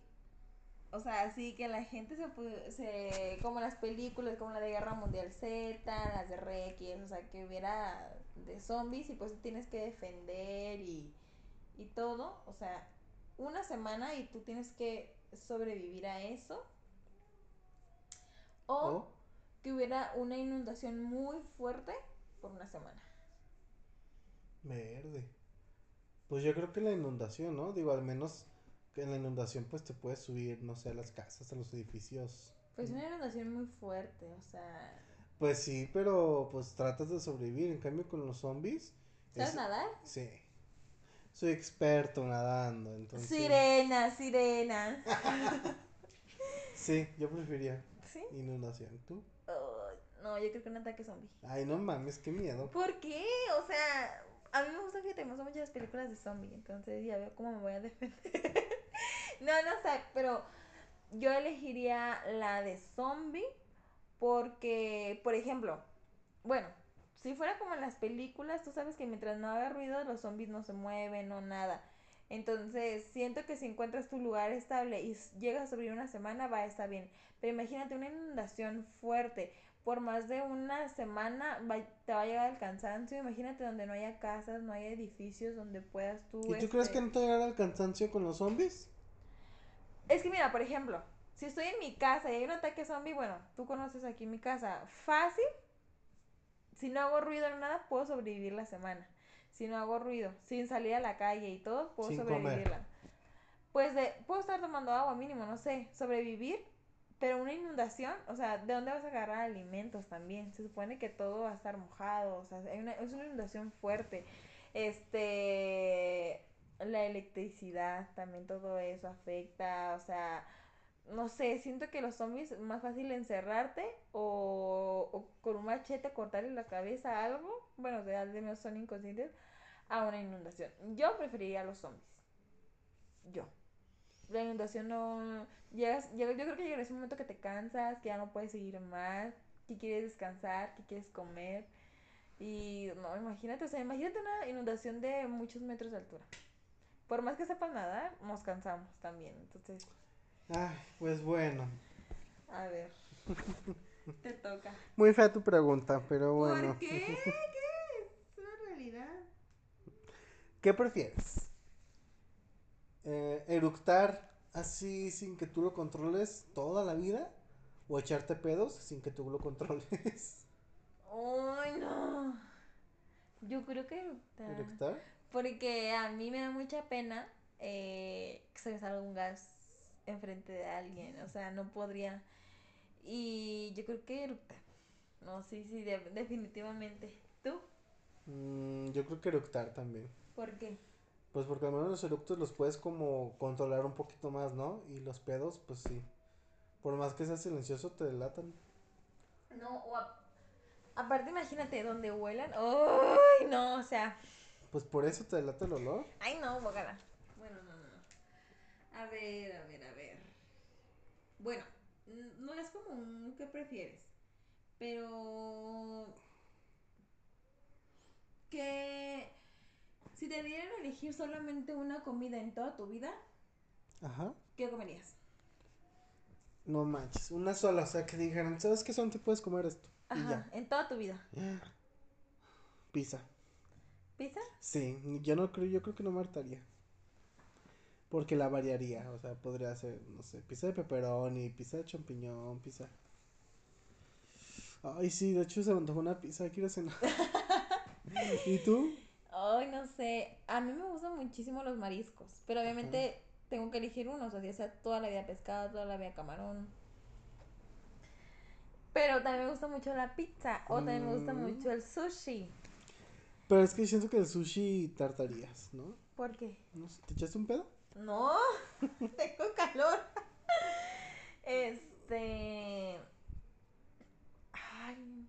O sea, así que la gente se, se como las películas, como la de Guerra Mundial Z, las de Requiem, o sea, que hubiera de zombies y pues tienes que defender y, y todo, o sea, una semana y tú tienes que sobrevivir a eso. O O, que hubiera una inundación muy fuerte por una semana. verde. Pues yo creo que la inundación, ¿no? Digo, al menos que en la inundación pues te puedes subir, no sé, a las casas, a los edificios. Pues una inundación muy fuerte, o sea... Pues sí, pero pues tratas de sobrevivir. En cambio con los zombies... ¿Sabes es- nadar? Sí. Soy experto nadando, entonces... Sirena, sirena. Sí, yo preferiría ¿Sí? inundación. ¿Tú? No, yo creo que un ataque zombie. Ay, no mames, qué miedo. ¿Por qué? O sea, a mí me gusta, me gustan mucho las películas de zombie, entonces ya veo cómo me voy a defender. No, no sé, pero yo elegiría la de zombie porque, por ejemplo, bueno, si fuera como en las películas, tú sabes que mientras no haga ruido los zombies no se mueven o nada. Entonces, siento que si encuentras tu lugar estable y llegas a sobrevivir una semana, va a estar bien. Pero imagínate una inundación fuerte. Por más de una semana va- te va a llegar el cansancio. Imagínate donde no haya casas, no haya edificios donde puedas tú. ¿Y tú crees este, que no te llegará el cansancio con los zombies? Es que mira, por ejemplo, si estoy en mi casa y hay un ataque zombie, bueno, tú conoces aquí mi casa, fácil. Si no hago ruido ni nada, puedo sobrevivir la semana. Si no hago ruido, sin salir a la calle y todo, puedo Sin sobrevivirla. Pues de, puedo estar tomando agua mínimo, no sé, sobrevivir. Pero una inundación, o sea, ¿de dónde vas a agarrar alimentos también? Se supone que todo va a estar mojado, o sea, hay una- es una inundación fuerte. Este, la electricidad, también todo eso afecta, o sea, no sé, siento que los zombies es más fácil encerrarte o, o con un machete cortarle la cabeza a algo, bueno, de al menos son inconscientes, a una inundación. Yo preferiría los zombies. Yo. La inundación no... Llegas, llega- yo creo que llega ese momento que te cansas, que ya no puedes seguir más, que quieres descansar, que quieres comer. Y no, imagínate, o sea, imagínate una inundación de muchos metros de altura. Por más que sepas nadar, nos cansamos también. Entonces, Ay, pues bueno. a ver. Te toca. Muy fea tu pregunta, pero bueno. ¿Por qué? ¿Qué? Es una realidad. ¿Qué prefieres? Eh, ¿Eructar así sin que tú lo controles toda la vida? ¿O echarte pedos sin que tú lo controles? Ay, no. Yo creo que eructar. ¿Eructar? Porque a mí me da mucha pena eh, que se me salga un gas enfrente de alguien. O sea, no podría. Y yo creo que eructar. No, sí, sí, de- definitivamente. ¿Tú? Mm, yo creo que eructar también. ¿Por qué? Pues porque al menos los eructos los puedes como controlar un poquito más, ¿no? Y los pedos, pues sí. Por más que sea silencioso, te delatan. No, o a- aparte imagínate donde huelan. ¡Ay, no! O sea, Pues por eso te delata el olor. ¡ay, no, bocana! Bueno, no, no, no. A ver, a ver, a ver. Bueno, no es como un ¿qué prefieres? Pero... Que... Si te dieran a elegir solamente una comida en toda tu vida, Ajá. ¿qué comerías? No manches. Una sola, o sea, que dijeran, ¿sabes qué son? Te puedes comer esto. Y Ajá, en toda tu vida. Pizza. ¿Pizza? Sí, yo no creo, yo creo que no me hartaría. Porque la variaría, o sea, podría ser, no sé, pizza de pepperoni, pizza de champiñón, pizza. Ay, sí, de hecho se me antojó una pizza, quiero cenar. ¿Y tú? Ay, no sé. A mí me gustan muchísimo los mariscos. Pero obviamente tengo que elegir uno. O sea, ya sea toda la vida pescado, toda la vida camarón. Pero también me gusta mucho la pizza. O también me gusta Mm. mucho el sushi. Pero es que siento que el sushi tartarías, ¿no? ¿Por qué? No sé, ¿te echaste un pedo? No, tengo calor. Este. Ay.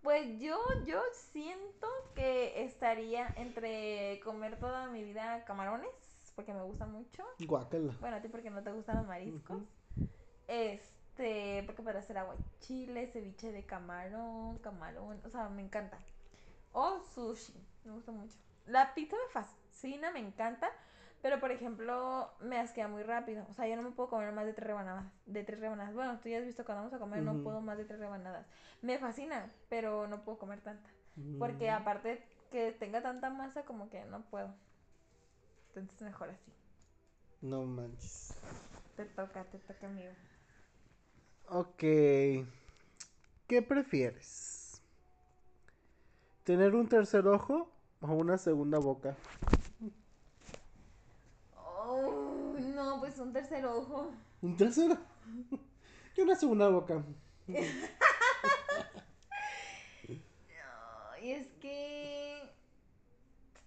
Pues yo, yo siento que estaría entre comer toda mi vida camarones, porque me gustan mucho. Guácala. Bueno, a ti porque no te gustan los mariscos. Este, porque para hacer aguachile, ceviche de camarón, camarón, o sea, me encanta. O sushi, me gusta mucho. La pizza me fascina, me encanta, pero por ejemplo, me asquea muy rápido. O sea, yo no me puedo comer más de tres rebanadas. De tres rebanadas. Bueno, tú ya has visto cuando vamos a comer, no puedo más de tres rebanadas. Me fascina, pero no puedo comer tanta. Porque Mm, aparte que tenga tanta masa, como que no puedo. Entonces mejor así. No manches. Te toca, te toca, amigo. Ok. ¿Qué prefieres? ¿Tener un tercer ojo o una segunda boca? Oh, no, pues un tercer ojo. ¿Un tercero? y una segunda boca. Ay, es que.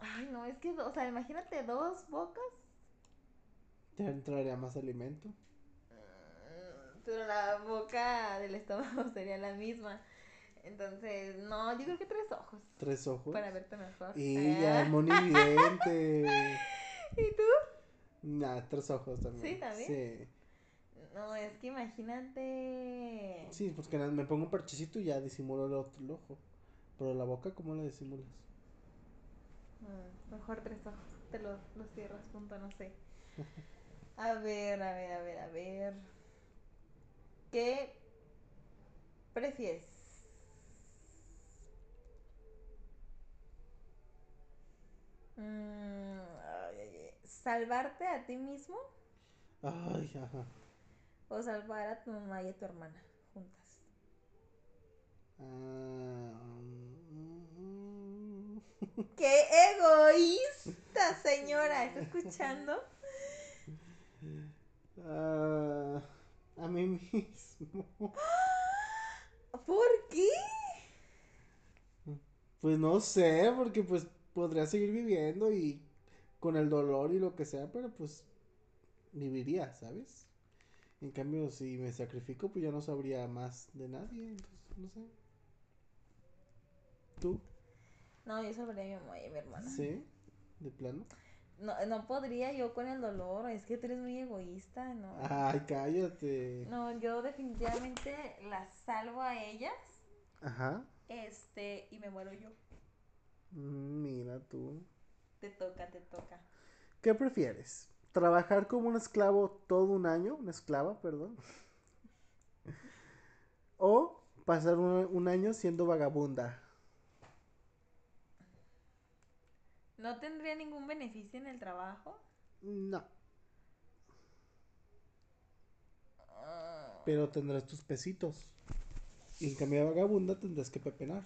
Ay, no, es que, o sea, imagínate dos bocas. Te entraría más alimento. Mm, Pero la boca del estómago sería la misma. Entonces, no, yo creo que tres ojos. Tres ojos. Para verte mejor. Y ya, Ah. monividente. ¿Y tú? Nah, tres ojos también. ¿Sí, también? Sí. No, es que imagínate. Sí, pues que nada, me pongo un parchecito y ya disimulo el otro ojo. Pero la boca, ¿cómo la disimulas? Mm, mejor tres ojos. Te los, los cierras, punto, no sé. A ver, a ver, a ver, a ver. ¿Qué prefieres? Mm. ¿Salvarte a ti mismo Ay, ajá. o salvar a tu mamá y a tu hermana juntas? Ah, mm, ¡Qué egoísta, señora! ¿Está escuchando? ah, a mí mismo. ¿Por qué? Pues no sé, porque pues podría seguir viviendo y con el dolor y lo que sea, pero pues viviría, ¿sabes? En cambio, si me sacrifico, pues ya no sabría más de nadie, entonces, no sé. ¿Tú? No, yo salvaría a mi mamá y a mi hermana. ¿Sí? ¿De plano? No, no podría yo con el dolor, es que tú eres muy egoísta, ¿no? Ay, cállate. No, yo definitivamente las salvo a ellas, Ajá. este, y me muero yo. Mira tú. Te toca, te toca. ¿Qué prefieres? ¿Trabajar como un esclavo todo un año? Una esclava, perdón. ¿O pasar un, un año siendo vagabunda? ¿No tendría ningún beneficio en el trabajo? No, pero tendrás tus pesitos. Y en cambio de vagabunda tendrás que pepenar.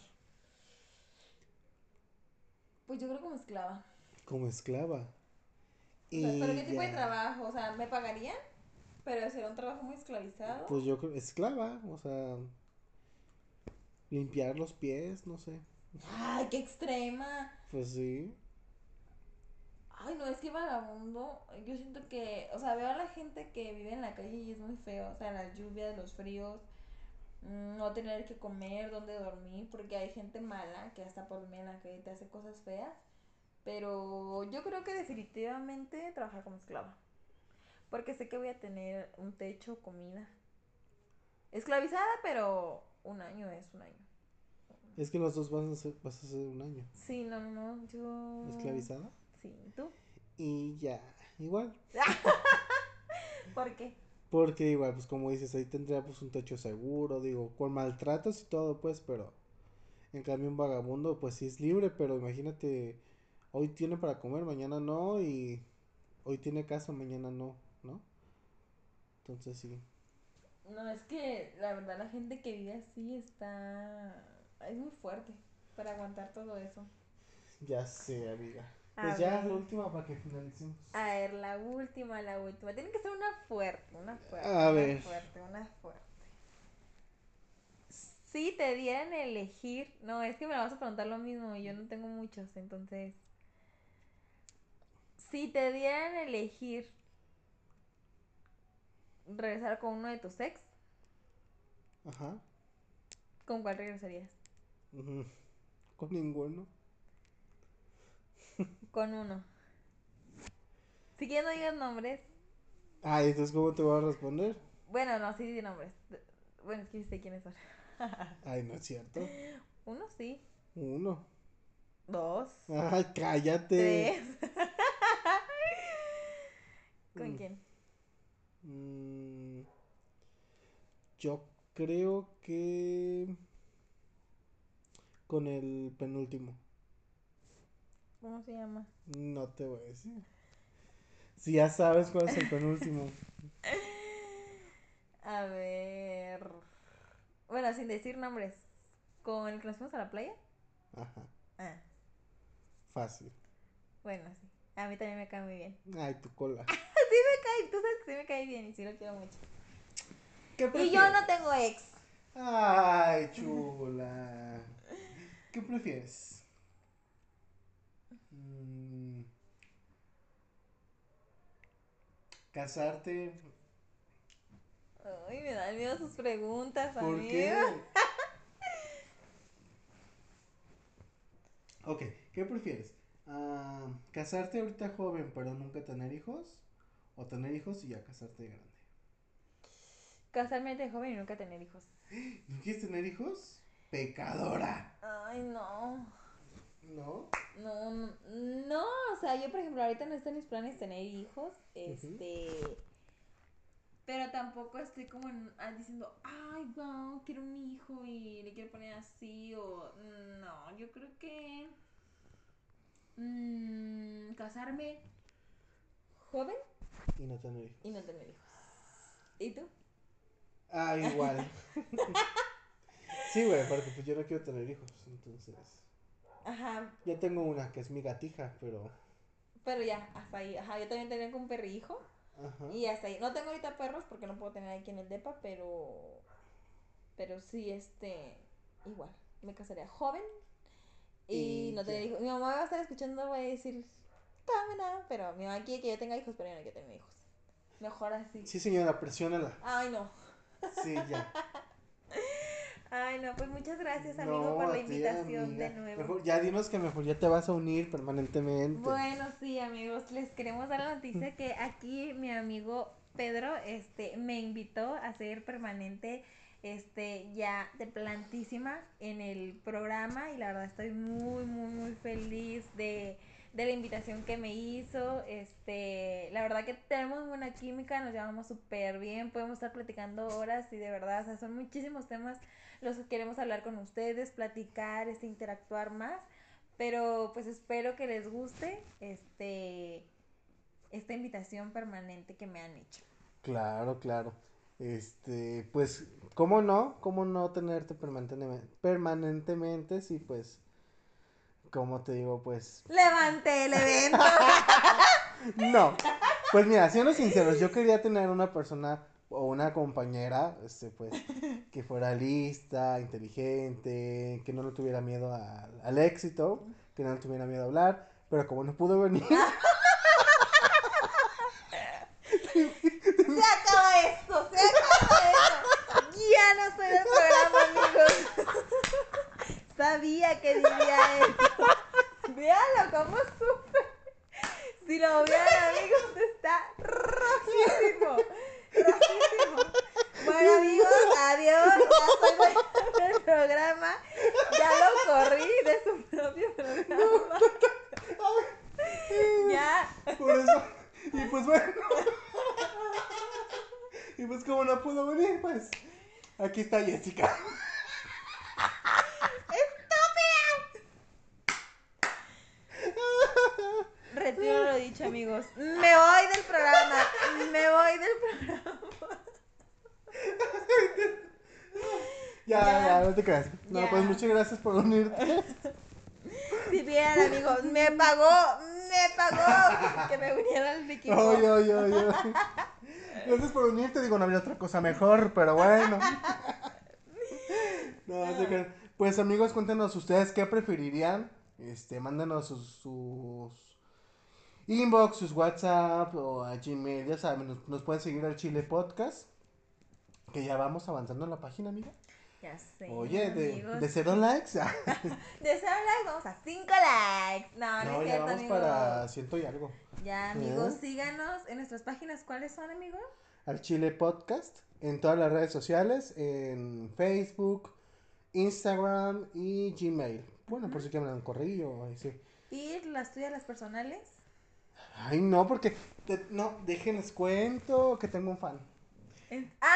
Pues yo creo como esclava. como esclava. O sea, ¿Pero qué tipo de trabajo? O sea, ¿me pagarían? Pero será un trabajo muy esclavizado. Pues yo creo, esclava, o sea, limpiar los pies, no sé. Ay, qué extrema. Pues sí. Ay, no, es que vagabundo, yo siento que, o sea, veo a la gente que vive en la calle y es muy feo, o sea, las lluvias, los fríos, no tener que comer, dónde dormir, porque hay gente mala que hasta por dormir en la calle te hace cosas feas, pero yo creo que definitivamente trabajar como esclava, porque sé que voy a tener un techo, comida, esclavizada, pero un año es un año. Es que los dos vas a ser, vas a ser un año. Sí, no, no, no, yo... Esclavizada. Sí, ¿tú? Y ya, igual. ¿Por qué? Porque igual, pues como dices, ahí tendría pues un techo seguro, digo, con maltratos y todo, pues, pero en cambio un vagabundo, pues sí es libre, pero imagínate, hoy tiene para comer, mañana no, y hoy tiene casa, mañana no, ¿no? Entonces sí. No, es que la verdad la gente que vive así está... Es muy fuerte para aguantar todo eso. Ya sé, amiga. A Pues ya, ver. la última para que finalicemos. A ver, la última, la última. Tiene que ser una fuerte, una fuerte. A una ver. fuerte, una fuerte. Si te dieran a elegir... No, es que me la vas a preguntar lo mismo y yo no tengo muchos, entonces... Si te dieran a elegir regresar con uno de tus ex, Ajá. ¿con cuál regresarías? Con ninguno. Con uno. Si quieres no digas nombres. Ah, ¿y entonces cómo te voy a responder? Bueno, no, sí di nombres. Bueno, es que sé quiénes son. Ay, no es cierto. Uno sí. Uno. Dos. Ay, cállate. Tres. ¿Con Mm. quién? Mm, yo creo que con el penúltimo. ¿Cómo se llama? No te voy a decir. Si ya sabes cuál es el penúltimo. A ver. Bueno, sin decir nombres. ¿Con el que nos fuimos a la playa? Ajá, Ah, fácil. bueno, sí. A mí también me cae muy bien. Ay, tu cola. Sí me cae, tú sabes que sí me cae bien y sí lo quiero mucho. ¿Qué Y yo prefieres? no tengo ex. Ay, chula. ¿Qué prefieres? Mm, ¿Casarte? Ay, me dan miedo sus preguntas, ¿Por amigo. qué? Ok, ¿qué prefieres? Ah, ¿Casarte ahorita joven pero nunca tener hijos? ¿O tener hijos y ya casarte de grande? Casarme de joven y nunca tener hijos. ¿No quieres tener hijos? Pecadora. Ay, no. ¿No? No, no, no, o sea, yo por ejemplo ahorita no está en mis planes tener hijos, este, pero tampoco estoy como en- ah, diciendo, ay, wow, quiero un hijo y le quiero poner así o no, yo creo que mm, casarme joven Y no tener hijos. y no tener hijos. ¿Y tú? Ah, igual. sí, güey, porque pues yo no quiero tener hijos, entonces... Ajá, Ya tengo una que es mi gatija, pero... pero ya, hasta ahí, ajá, yo también tenía un perrijo. Ajá. Y hasta ahí. No tengo ahorita perros porque no puedo tener aquí en el depa, pero. Pero sí, este. Igual. Me casaría joven. Y, Y no tener ya. hijos. Mi mamá va a estar escuchando, va a decir. Dame nada. Pero mi mamá quiere que yo tenga hijos, pero yo no quiero tener hijos. Mejor así. Sí, señora, presiónala. Ay, no. Sí, ya. Ay, no. Pues muchas gracias, amigo, No, por la invitación de nuevo. Mejor- ya dinos que mejor ya te vas a unir permanentemente. Bueno, sí, amigos, les queremos dar la noticia que aquí mi amigo Pedro este me invitó a ser permanente este ya de plantísima en el programa y la verdad estoy muy muy muy feliz de, de la invitación que me hizo. Este, la verdad que tenemos buena química, nos llevamos súper bien, podemos estar platicando horas y de verdad, o sea, son muchísimos temas los que queremos hablar con ustedes, platicar, este interactuar más. Pero pues espero que les guste este esta invitación permanente que me han hecho. Claro, claro. Este, pues, ¿cómo no? ¿Cómo no tenerte permanentemente? Permanentemente, sí, pues. Como te digo, pues Levante el evento. no. Pues mira, siendo sinceros, yo quería tener una persona o una compañera, este, pues, que fuera lista, inteligente, que no le tuviera miedo a- al éxito, que no le tuviera miedo a hablar, pero como no pudo venir, Se acaba esto, se acaba esto. Ya no estoy en el programa, amigos. Sabía que diría esto. Véanlo cómo sufre. Si lo vieran, amigos, está rojísimo. Rojísimo. Bueno, amigos, adiós. Ya estoy en el programa. Ya lo corrí de su propio programa. Ya. por eso, y pues bueno. Y pues como no pudo venir, pues, aquí está Jessica. Retiro lo dicho, amigos. Me voy del programa. Me voy del programa. Ya, No pues muchas gracias por unirte. Si vieran, amigos, me pagó, me pagó que me uniera al equipo. Oye, oye, oye. Gracias por unirte. Digo, no había otra cosa mejor, pero bueno. No, no te creas. Pues amigos, cuéntenos ustedes qué preferirían. Este, mándenos sus, sus inbox, sus WhatsApp o a Gmail. Ya saben, nos, nos pueden seguir al Chile Podcast. Que ya vamos avanzando en la página, amiga. Ya sé. Oye, de, amigos. de cero likes. De cero likes vamos a cinco likes. No, no, No, es ya cierto, vamos amigos. para ciento y algo. Ya, amigos, ¿Eh? síganos en nuestras páginas. ¿Cuáles son, amigos? al Chile Podcast en todas las redes sociales, en Facebook, Instagram y Gmail. Bueno, por si quieren un correo, ahí sí. ¿Y las tuyas, las personales? Ay, no, porque te- no, déjenles cuento que tengo un fan. Ah,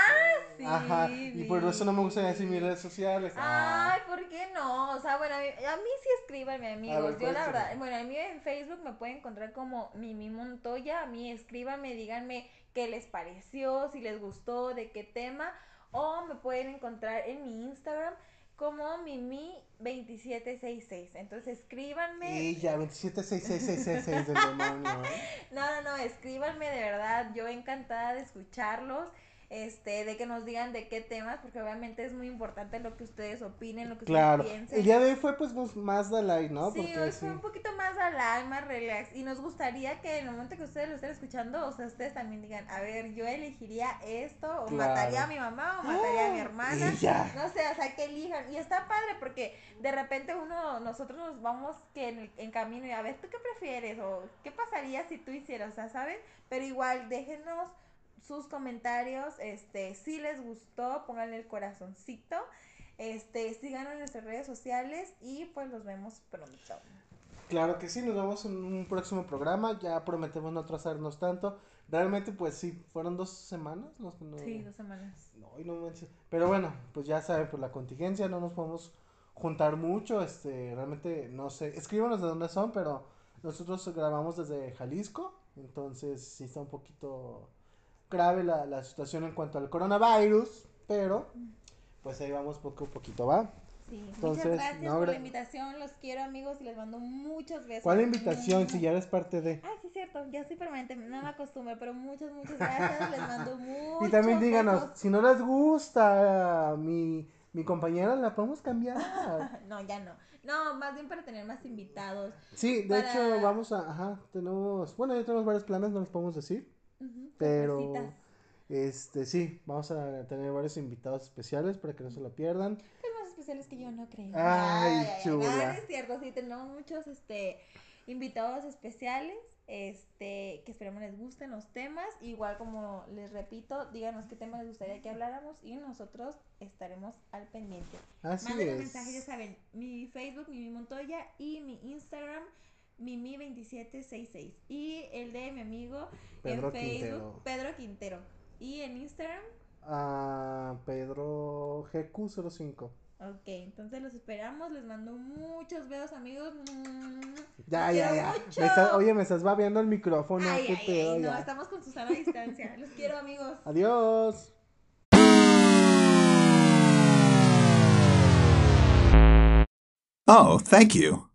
sí. Ajá, y por eso no me gusta decir mis redes sociales. Ah, Ay, ¿por qué no? O sea, bueno, a mí, a mí sí escríbanme, amigos. ver, Yo ¿cuál la verdad, bueno, a mí en Facebook me pueden encontrar como Mimi Montoya. A mí escríbanme, díganme qué les pareció, si les gustó, de qué tema. O me pueden encontrar en mi Instagram como Mimi2766. Entonces escríbanme. y ya, 276666 del demonio. ¿eh? No, no, no, escríbanme de verdad. Yo encantada de escucharlos. Este, de que nos digan de qué temas, porque obviamente es muy importante lo que ustedes opinen, lo que Claro, ustedes piensen. el día de hoy fue pues más- like, ¿no? Sí, Porque hoy sí. fue un poquito más al más relax. Y nos gustaría que en el momento que ustedes lo estén escuchando, o sea, ustedes también digan, a ver, yo elegiría esto, o Claro. mataría a mi mamá, o mataría a mi hermana. Ya. No sé, o sea, que elijan. Y está padre porque de repente uno, nosotros nos vamos que en, el- en camino y a ver, ¿tú qué prefieres? O ¿qué pasaría si tú hicieras? O sea, ¿saben? Pero igual, déjenos sus comentarios, este, si les gustó, pónganle el corazoncito, este, síganos en nuestras redes sociales y pues los vemos pronto. Claro que sí, nos vemos en un próximo programa. Ya prometemos no atrasarnos tanto. Realmente, pues sí, fueron dos semanas los que no. Sí, dos semanas. No, y no manches. Pero bueno, pues ya saben, por la contingencia no nos podemos juntar mucho. Este, realmente no sé. Escríbanos de dónde son, pero nosotros grabamos desde Jalisco. Entonces sí está un poquito grave la, la situación en cuanto al coronavirus. Pero pues ahí vamos poco a poquito, ¿va? Sí, Entonces, muchas gracias no, por la invitación, los quiero amigos y les mando muchos besos. ¿Cuál invitación si ya eres parte de? Ah, sí, cierto, ya soy permanente, no me acostumbro, pero muchas, muchas gracias, les mando muchos Y también díganos, besos. si no les gusta mi, mi compañera, la podemos cambiar. No, ya no. No, más bien para tener más invitados. Sí, de Para- hecho, vamos a, ajá, tenemos, bueno, ya tenemos varios planes, no los podemos decir, Pero, este, sí, vamos a tener varios invitados especiales para que no se lo pierdan. Pues más especiales que yo, no creo. Ay, chula. Es cierto, sí, tenemos muchos, este, invitados especiales, este, que esperemos les gusten los temas. Igual como les repito, díganos qué temas les gustaría que habláramos y nosotros estaremos al pendiente. Así Mándenme es. mensaje, ya saben, mi Facebook, Mimi Montoya, y mi Instagram, Mimi2766. Y el de mi amigo Pedro en Facebook, Quintero. Pedro Quintero. Y en Instagram, A Pedro GQ05. ok, entonces los esperamos, les mando muchos besos amigos. Ya, Los ya, ya. Me está- oye, me estás babeando el micrófono, Ay, qué ay, pedo, ay, no, ya. estamos con Susana a distancia. Los quiero amigos. Adiós. Oh, thank you.